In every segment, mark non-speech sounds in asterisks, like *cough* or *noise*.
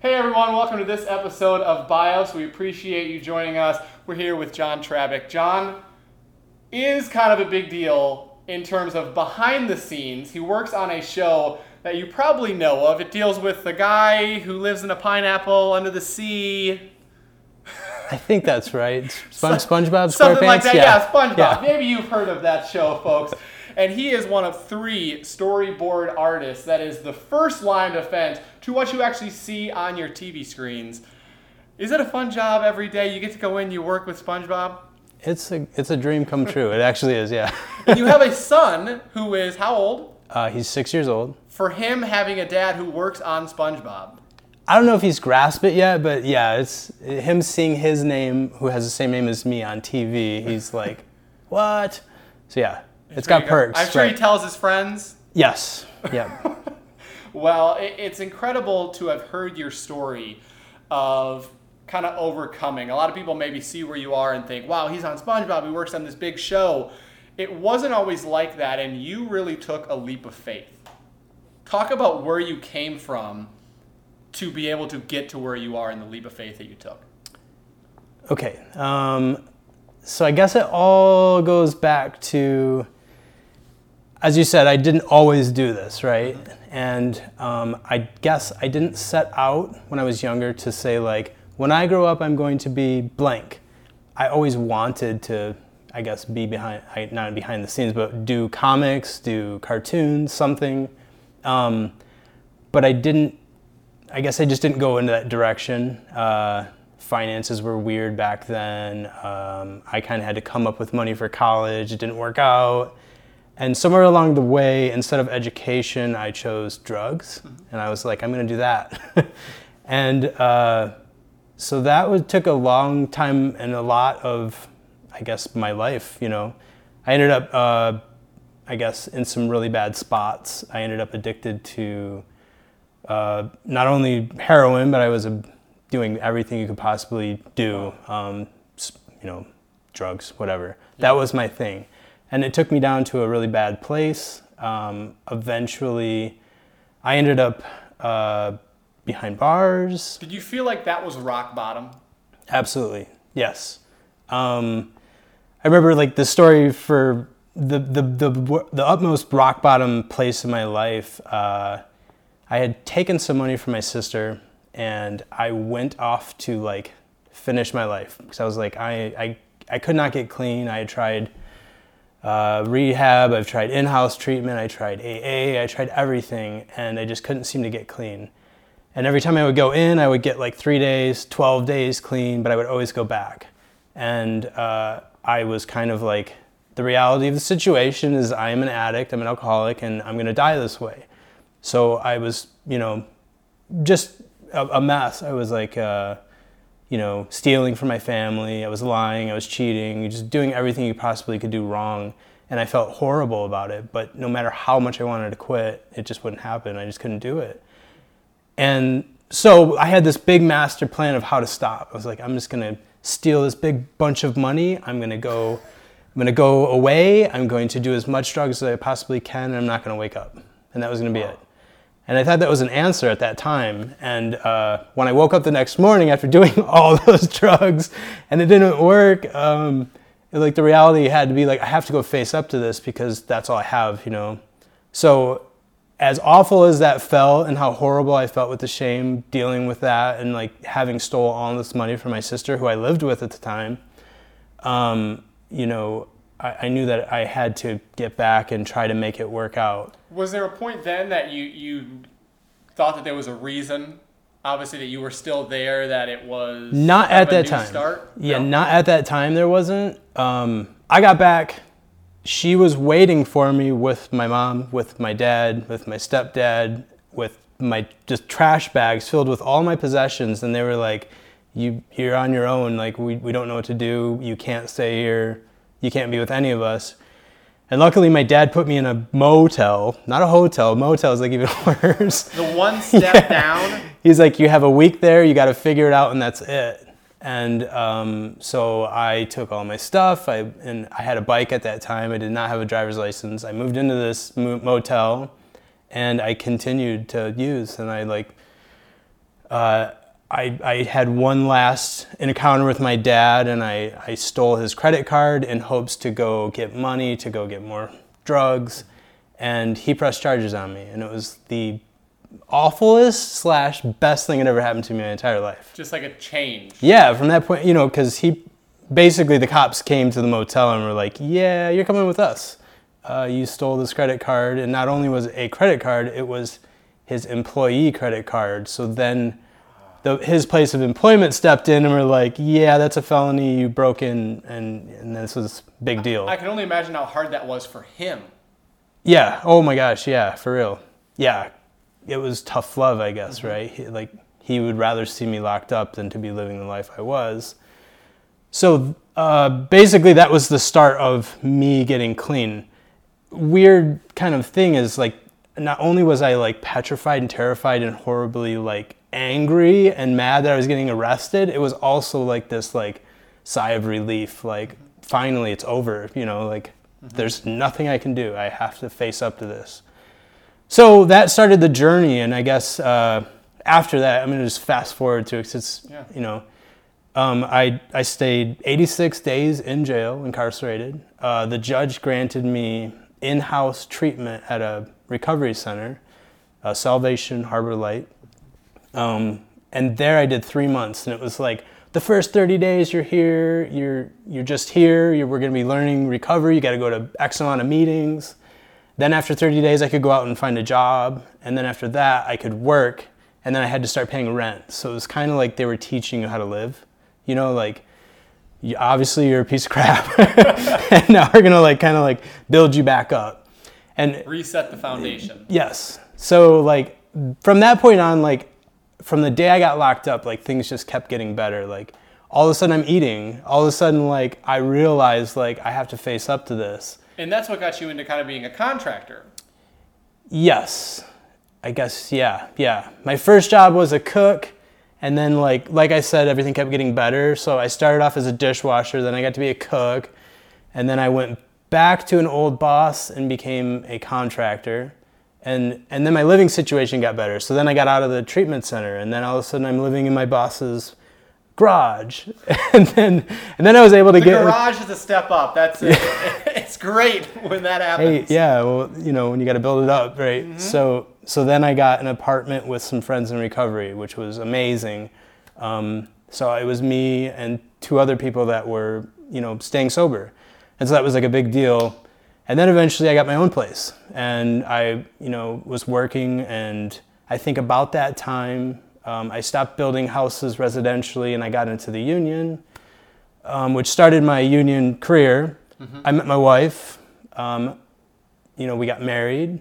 Hey everyone, welcome to this episode of BIOS. We appreciate you joining us. We're here with John Trabbic. John is kind of a big deal in terms of behind the scenes. He works on a show that you probably know of. It deals with the guy who lives in a pineapple under the sea. I think that's right. Spon- *laughs* SpongeBob SquarePants. Something like that. Yeah, SpongeBob. Yeah. Maybe you've heard of that show, folks. And he is one of three storyboard artists. That is the first line of defense to what you actually see on your TV screens. Is it a fun job every day? You get to go in, you work with SpongeBob. It's a it's a dream come true. It actually is. Yeah. And you have a son who is how old? *laughs* Uh, he's six years old. For him having a dad who works on SpongeBob. I don't know if he's grasped it yet, but yeah, it's him seeing his name, who has the same name as me, on TV. He's *laughs* like, "What?" So yeah, it's got perks. I'm sure right. he tells his friends. yes. Yeah. *laughs* Well, it, it's incredible to have heard your story of kind of overcoming. A lot of people maybe see where you are and think, wow, he's on SpongeBob, he works on this big show. It wasn't always like that, and you really took a leap of faith. Talk about where you came from to be able to get to where you are in the leap of faith that you took. Okay. Um, so I guess it all goes back to, as you said, I didn't always do this, right? And um, I guess I didn't set out when I was younger to say, like, when I grow up, I'm going to be blank. I always wanted to, I guess, be behind, not behind the scenes, but do comics, do cartoons, something. Um, but I didn't I guess I just didn't go into that direction. Uh, finances were weird back then. Um, I kind of had to come up with money for college. It didn't work out. And somewhere along the way, instead of education, I chose drugs. And I was like, I'm going to do that. *laughs* and uh, so that took a long time and a lot of, I guess, my life, you know. I ended up, uh, I guess, in some really bad spots. I ended up addicted to uh, not only heroin, but I was uh, doing everything you could possibly do. Um, you know, drugs, whatever. That was my thing, and it took me down to a really bad place. Um, eventually, I ended up uh, behind bars. Did you feel like that was rock bottom? Absolutely, yes. Um, I remember like the story for the the the, the utmost rock bottom place in my life. Uh, I had taken some money from my sister, and I went off to like finish my life because I was like I I I could not get clean. I had tried uh, rehab, I've tried in-house treatment, I tried AA, I tried everything, and I just couldn't seem to get clean. And every time I would go in, I would get like three days, 12 days clean, but I would always go back. And uh, I was kind of like, the reality of the situation is I am an addict, I'm an alcoholic, and I'm gonna die this way. So I was, you know, just a, a mess. I was like, uh, you know, stealing from my family. I was lying. I was cheating. Just doing everything you possibly could do wrong. And I felt horrible about it. But no matter how much I wanted to quit, it just wouldn't happen. I just couldn't do it. And so I had this big master plan of how to stop. I was like, I'm just gonna steal this big bunch of money. I'm gonna go, I'm gonna go away. I'm going to do as much drugs as I possibly can, and I'm not gonna wake up. And that was gonna be it. And I thought that was an answer at that time. And uh, when I woke up the next morning after *laughs* doing all those drugs and it didn't work, um, it- like the reality had to be like, I have to go face up to this because that's all I have, you know? So, as awful as that felt and how horrible I felt with the shame dealing with that and like having stole all this money from my sister who I lived with at the time, um, you know, I, I knew that I had to get back and try to make it work out. Was there a point then that you you thought that there was a reason, obviously that you were still there, that it was Not at that time. Start? Yeah, No? not at that time. There wasn't. Um, I got back. She was waiting for me with my mom, with my dad, with my stepdad, with my just trash bags filled with all my possessions, and they were like, "You, you're on your own. Like we, we don't know what to do. You can't stay here. You can't be with any of us." And luckily, my dad put me in a motel, not a hotel. Motel is like even worse. The one step down. He's like, you have a week there, you got to figure it out, and that's it. And um, so I took all my stuff. I and I had a bike at that time. I did not have a driver's license. I moved into this mo- motel, and I continued to use. And I like, uh, I, I had one last encounter with my dad and I, I stole his credit card in hopes to go get money, to go get more drugs. And he pressed charges on me. And it was the awfulest slash best thing that ever happened to me in my entire life. Just like a change. Yeah, from that point, you know, because he basically the cops came to the motel and were like, "Yeah, you're coming with us. Uh, you stole this credit card, and not only was it a credit card, it was his employee credit card. So then." The, his place of employment stepped in and were like, "Yeah, that's a felony. You broke in, and, and this was big deal." I can only imagine how hard that was for him. Yeah. Oh my gosh. Yeah. For real. Yeah. It was tough love, I guess. Right. He, like he would rather see me locked up than to be living the life I was. So uh, basically, that was the start of me getting clean. Weird kind of thing is like, not only was I like petrified and terrified and horribly like angry and mad that I was getting arrested, it was also like this like sigh of relief. Like finally, it's over. You know, like there's nothing I can do. I have to face up to this. So that started the journey, and I guess uh, after that, I'm gonna just fast forward to it it's Yeah. you know. Um, I, I stayed 86 days in jail, incarcerated. Uh, the judge granted me in house treatment at a recovery center, uh, Salvation Harbor Light. Um, and there I did three months, and it was like the first 30 days you're here, you're, you're just here, you're, we're going to be learning recovery, you got to go to X amount of meetings. Then after 30 days, I could go out and find a job. And then after that, I could work. And then I had to start paying rent. So it was kind of like they were teaching you how to live. You know, like, you, obviously you're a piece of crap. *laughs* and now we're going to like kind of like build you back up. And Reset the foundation. Yes. So like from that point on, like from the day I got locked up, like things just kept getting better. Like all of a sudden I'm eating. All of a sudden like I realized like I have to face up to this. And that's what got you into kind of being a contractor. Yes. I guess yeah, yeah. My first job was a cook and then like like I said everything kept getting better. So I started off as a dishwasher, then I got to be a cook, and then I went back to an old boss and became a contractor. And and then my living situation got better. So then I got out of the treatment center and then all of a sudden I'm living in my boss's garage. *laughs* And then and then I was able to The get garage is a step up. That's it. *laughs* it's great when that happens. Hey, yeah, well, you know, when you got to build it up, right? So, so then I got an apartment with some friends in recovery, which was amazing. Um, so it was me and two other people that were, you know, staying sober, and so that was like a big deal. And then eventually I got my own place, and I, you know, was working, and I think about that time um, I stopped building houses residentially, and I got into the union um, which started my union career. I met my wife. Um, you know, we got married.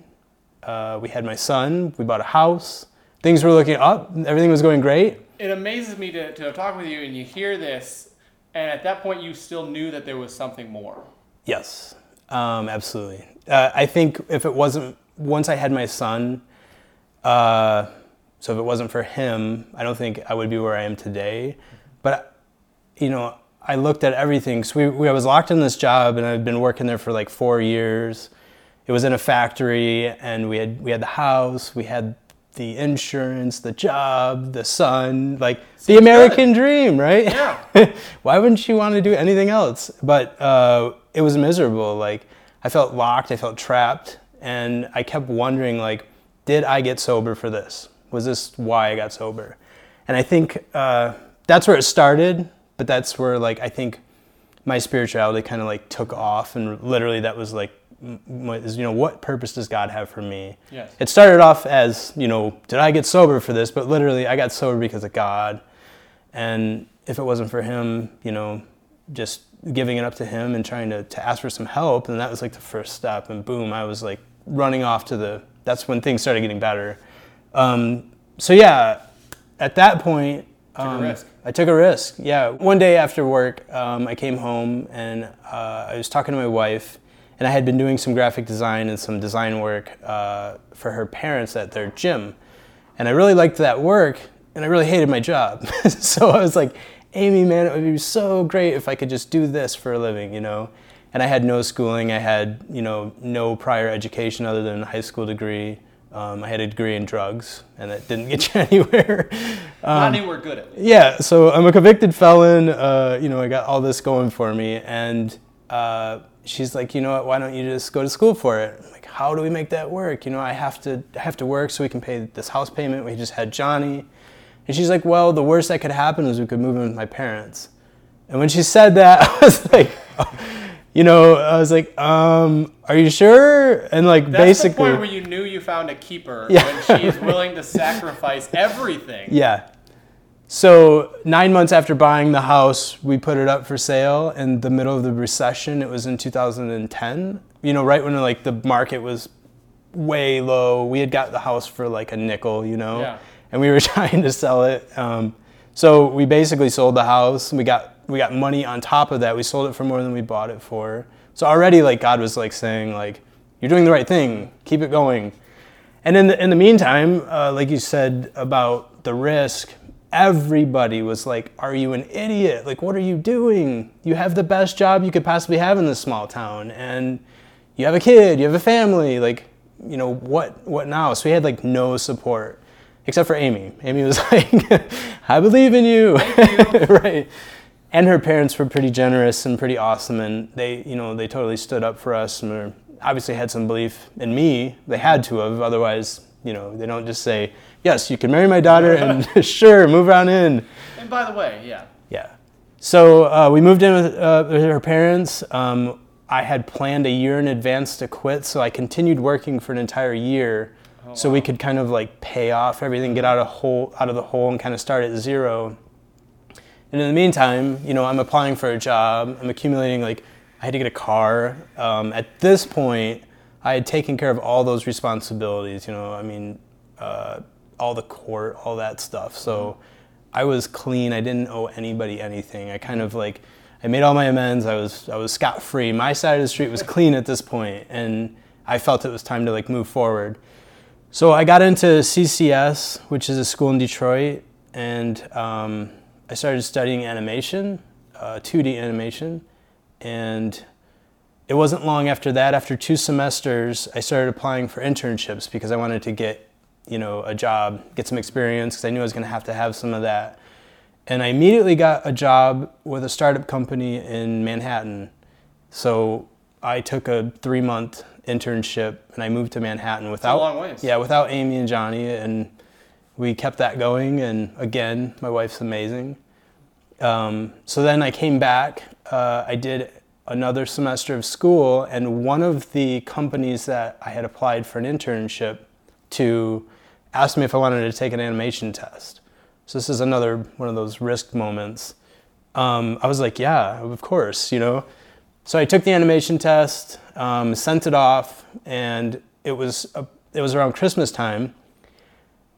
Uh, we had my son. We bought a house. Things were looking up. Everything was going great. It amazes me to, to talk with you and you hear this, and at that point you still knew that there was something more. Yes, um, absolutely. Uh, I think if it wasn't once I had my son, uh, so if it wasn't for him, I don't think I would be where I am today. But you know, I looked at everything. So we, we I was locked in this job, and I've been working there for like four years. It was in a factory, and we had we had the house, we had the insurance, the job, the son, like the American dream, right? Yeah. *laughs* Why wouldn't you want to do anything else? But uh, it was miserable. Like I felt locked, I felt trapped, and I kept wondering, like, did I get sober for this? Was this why I got sober? And I think uh, that's where it started. But that's where, like, I think my spirituality kind of like took off, and literally that was like, is, you know, what purpose does God have for me? Yes. It started off as, you know, did I get sober for this? But literally, I got sober because of God. And if it wasn't for Him, you know, just giving it up to Him and trying to, to ask for some help, and that was like the first step. And boom, I was like running off to the, that's when things started getting better. Um, so yeah, at that point, Took a um, risk. I took a risk. Yeah. One day after work, um, I came home and uh, I was talking to my wife, and I had been doing some graphic design and some design work uh, for her parents at their gym, and I really liked that work, and I really hated my job. *laughs* so I was like, Amy, man, it would be so great if I could just do this for a living, you know. And I had no schooling. I had, you know, no prior education other than a high school degree. Um, I had a degree in drugs, and that didn't get *laughs* you anywhere. Not anywhere good at least. Yeah, so I'm a convicted felon. Uh, you know, I got all this going for me, and uh, she's like, you know what? Why don't you just go to school for it? I'm like, how do we make that work? You know, I have to I have to work so we can pay this house payment. We just had Johnny, and she's like, well, the worst that could happen is we could move in with my parents. And when she said that, *laughs* I was like, you know, I was like, um, are you sure? And like That's basically, the point where you knew you found a keeper Yeah. when she's *laughs* willing to sacrifice everything. Yeah. So nine months after buying the house, we put it up for sale in the middle of the recession. It was in 2010. You know, right when like the market was way low. We had got the house for like a nickel, you know, Yeah. and we were *laughs* trying to sell it. Um, so we basically sold the house. We got we got money on top of that. We sold it for more than we bought it for. So already, like God was like saying, like you're doing the right thing. Keep it going. And in the in the meantime, uh, like you said about the risk, everybody was like, "Are you an idiot? Like, what are you doing? You have the best job you could possibly have in this small town, and you have a kid, you have a family. Like, you know what? What now?" So we had like no support, except for Amy. Amy was *laughs* like, "I believe in you." *laughs* right. And her parents were pretty generous and pretty awesome, and they, you know, they totally stood up for us and were, obviously had some belief in me. They had to have, otherwise, you know, they don't just say, "Yes, you can marry my daughter," and *laughs* *laughs* sure, move on in. And by the way, yeah. Yeah. So uh, we moved in with, uh, with her parents. Um, I had planned a year in advance to quit, so I continued working for an entire year, so we could kind of like pay off everything, get out of hole out of the hole, and kind of start at zero. And in the meantime, you know, I'm applying for a job. I'm accumulating like I had to get a car. Um, at this point, I had taken care of all those responsibilities. You know, I mean, uh, all the court, all that stuff. So I was clean. I didn't owe anybody anything. I kind of like I made all my amends. I was I was scot free. My side of the street was clean at this point, and I felt it was time to like move forward. So I got into CCS, which is a school in Detroit, and um, I started studying animation, uh, 2D animation, and it wasn't long after that. After two semesters, I started applying for internships because I wanted to get, you know, a job, get some experience, because I knew I was going to have to have some of that. And I immediately got a job with a startup company in Manhattan. So I took a three month internship and I moved to Manhattan without long ways. yeah without Amy and Johnny and we kept that going and again my wife's amazing. Um, so then I came back. Uh, I did another semester of school and one of the companies that I had applied for an internship to asked me if I wanted to take an animation test. So this is another one of those risk moments. Um, I was like, yeah, of course, you know. So I took the animation test, um, sent it off, and it was uh, it was around Christmas time.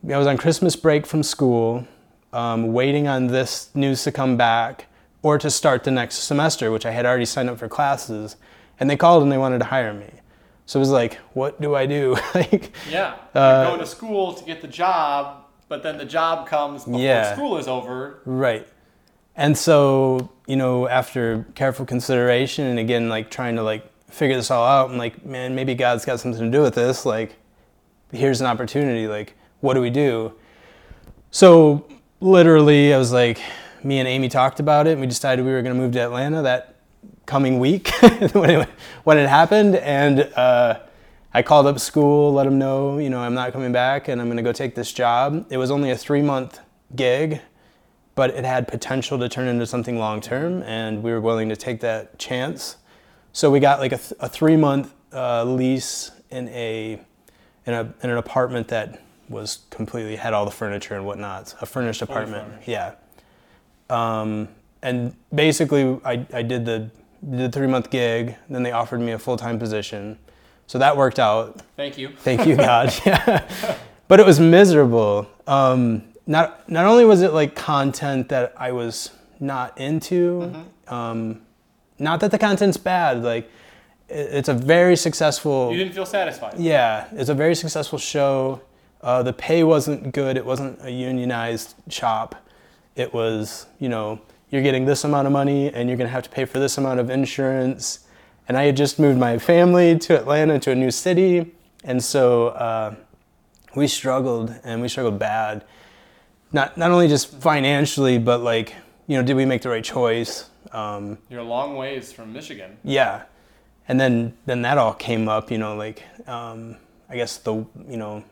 I was on Christmas break from school, um, waiting on this news to come back or to start the next semester, which I had already signed up for classes. And they called and they wanted to hire me. So it was like, what do I do? *laughs* like, Yeah. Uh, going to school to get the job, but then the job comes before Yeah. school is over. Right. And so, you know, after careful consideration and again, like trying to like figure this all out, I'm like, man, maybe God's got something to do with this. Like, here's an opportunity. Like, what do we do? So, literally, I was like, me and Amy talked about it and we decided we were going to move to Atlanta that coming week *laughs* when, it, when it happened. And uh, I called up school, let them know, you know, I'm not coming back and I'm going to go take this job. It was only a three month gig but it had potential to turn into something long term, and we were willing to take that chance. So we got like a, th- a three month uh, lease in a, in a in an apartment that was completely had all the furniture and whatnot, a furnished apartment. furnished. Yeah. Um, and basically, I, I did the did the three month gig. Then they offered me a full time position, so that worked out. Thank you. Thank you, *laughs* God. *laughs* yeah. But it was miserable. Um, not not only was it like content that I was not into, um, not that the content's bad. Like it, it's a very successful. You didn't feel satisfied. Yeah, it's a very successful show. Uh, the pay wasn't good. It wasn't a unionized shop. It was, you know, you're getting this amount of money and you're going to have to pay for this amount of insurance. And I had just moved my family to Atlanta, to a new city. And so uh, we struggled and we struggled bad. Not not only just financially, but like you know, did we make the right choice? Um, You're a long ways from Michigan. yeah, and then then that all came up. You know, like um, I guess the you know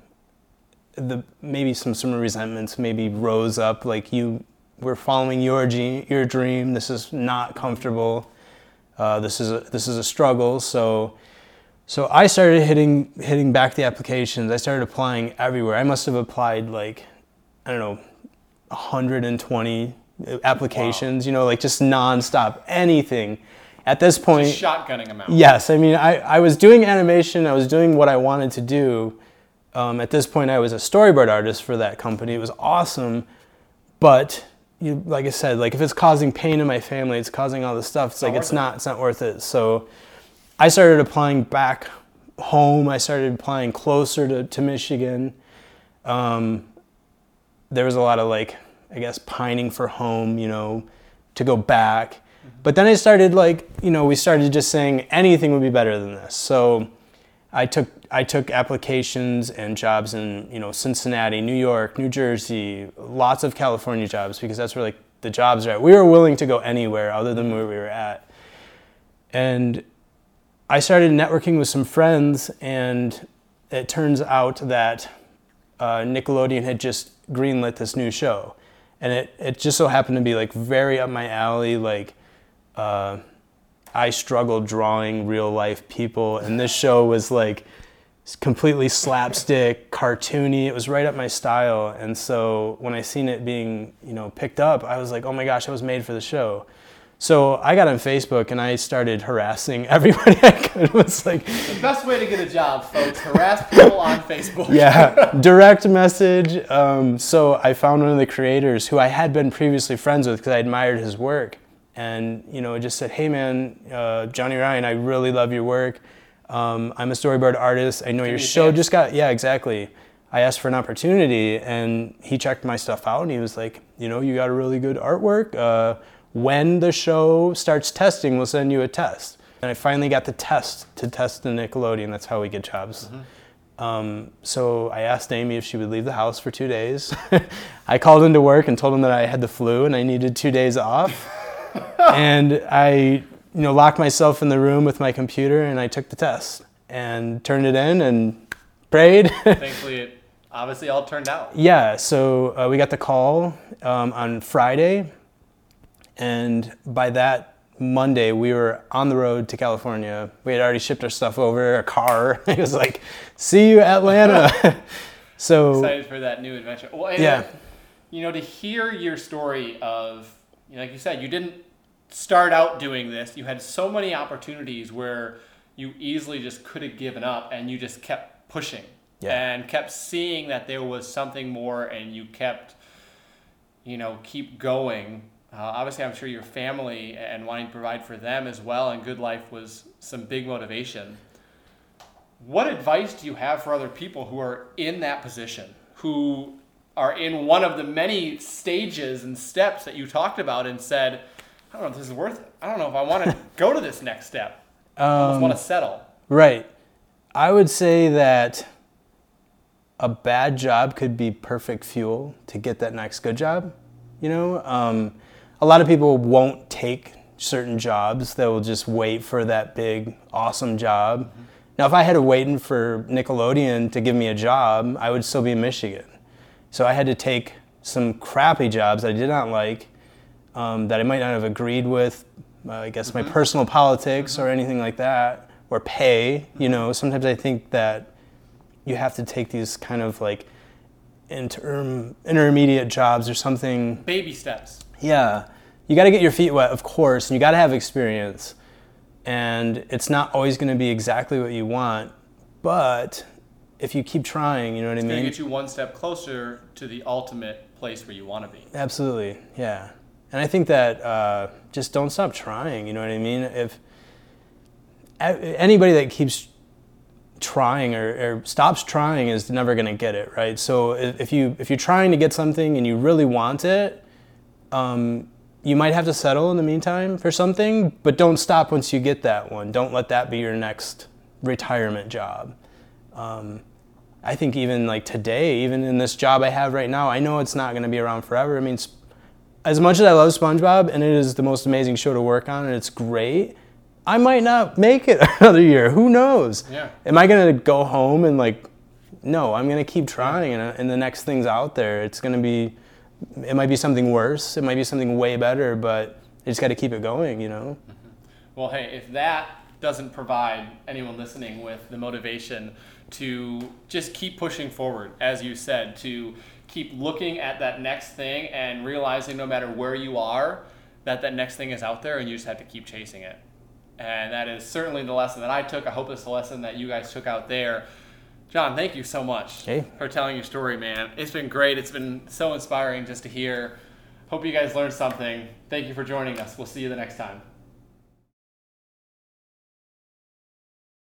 the maybe some some resentments maybe rose up. Like you were following your ge- your dream. This is not comfortable. Uh, this is a, this is a struggle. So so I started hitting hitting back the applications. I started applying everywhere. I must have applied like I don't know 120 applications. You know, like just nonstop anything. At this point, Just shotgunning them out. Yes, I mean, I, I was doing animation, I was doing what I wanted to do. Um, at this point, I was a storyboard artist for that company. It was awesome, but you, like I said, like if it's causing pain in my family, it's causing all this stuff. It's, like not it's worth it. not, it's not worth it. So, I started applying back home. I started applying closer to, to Michigan. Um, there was a lot of like, I guess, pining for home, you know, to go back. But then I started like, you know, we started just saying anything would be better than this. So I took I took applications and jobs in, you know, Cincinnati, New York, New Jersey, lots of California jobs because that's where like the jobs are at. We were willing to go anywhere other than where we were at. And I started networking with some friends and it turns out that uh, Nickelodeon had just greenlit this new show, and it, it just so happened to be like very up my alley. Like, uh, I struggled drawing real life people, and this show was like completely slapstick, cartoony. It was right up my style, and so when I seen it being you know picked up, I was like, oh my gosh, I was made for the show. So I got on Facebook and I started harassing *laughs* everybody I could. It was like, The best way to get a job, folks, harass people on Facebook. yeah, direct message. Um, so I found one of the creators who I had been previously friends with because I admired his work, and you know, just said, "Hey, man, uh, Johnny Ryan, I really love your work. Um, I'm a storyboard artist. I know your show chance." just got yeah, exactly." I asked for an opportunity, and he checked my stuff out, and he was like, "You know, you got a really good artwork. Uh, when the show starts testing, we'll send you a test." And I finally got the test to test the Nickelodeon. That's how we get jobs. Um, so I asked Amy if she would leave the house for two days. *laughs* I called into work and told them that I had the flu and I needed two days off. *laughs* and I, you know, locked myself in the room with my computer and I took the test and turned it in and prayed. *laughs* Thankfully, it obviously all turned out. yeah, so uh, we got the call um, on Friday, and by that Monday we were on the road to California. We had already shipped our stuff over, a car. *laughs* it was like, "See you, Atlanta." *laughs* so Excited for that new adventure. Well, Yeah. You know, to hear your story of, you know, like you said, you didn't start out doing this. You had so many opportunities where you easily just could have given up and you just kept pushing Yeah. and kept seeing that there was something more and you kept, you know, keep going. Uh, obviously, I'm sure your family and wanting to provide for them as well and good life was some big motivation. What advice do you have for other people who are in that position, who are in one of the many stages and steps that you talked about and said, I don't know if this is worth it. I don't know if I want to go to this next step. I almost want to settle. Right. I would say that a bad job could be perfect fuel to get that next good job. You know, um, a lot of people won't take certain jobs. They will just wait for that big, awesome job. Now, if I had to wait for Nickelodeon to give me a job, I would still be in Michigan. So I had to take some crappy jobs I did not like, um, that I might not have agreed with, uh, I guess my personal politics or anything like that, or pay. You know, sometimes I think that you have to take these kind of like interim, intermediate jobs or something. Baby steps. Yeah, you got to get your feet wet, of course, and you got to have experience. And it's not always going to be exactly what you want, but if you keep trying, you know what I It's going to get you one step closer to the ultimate place where you want to be. Absolutely, yeah. And I think that uh, just don't stop trying. You know what I mean? If anybody that keeps trying or, or stops trying is never going to get it, right? So if, you if you're trying to get something and you really want it, um, you might have to settle in the meantime for something, but don't stop once you get that one. Don't let that be your next retirement job. Um, I think even like today, even in this job I have right now, I know it's not going to be around forever. I mean, as much as I love SpongeBob and it is the most amazing show to work on and it's great, I might not make it *laughs* another year. Who knows? Yeah. Am I going to go home and like, no, I'm going to keep trying and, uh, and the next thing's out there. It's going to be, it might be something worse. It might be something way better, but you just got to keep it going, you know? Well, hey, if that doesn't provide anyone listening with the motivation to just keep pushing forward, as you said, to keep looking at that next thing and realizing no matter where you are, that that next thing is out there and you just have to keep chasing it. And that is certainly the lesson that I took. I hope it's the lesson that you guys took out there. John, thank you so much Hey. for telling your story, man. It's been great. It's been so inspiring just to hear. Hope you guys learned something. Thank you for joining us. We'll see you the next time.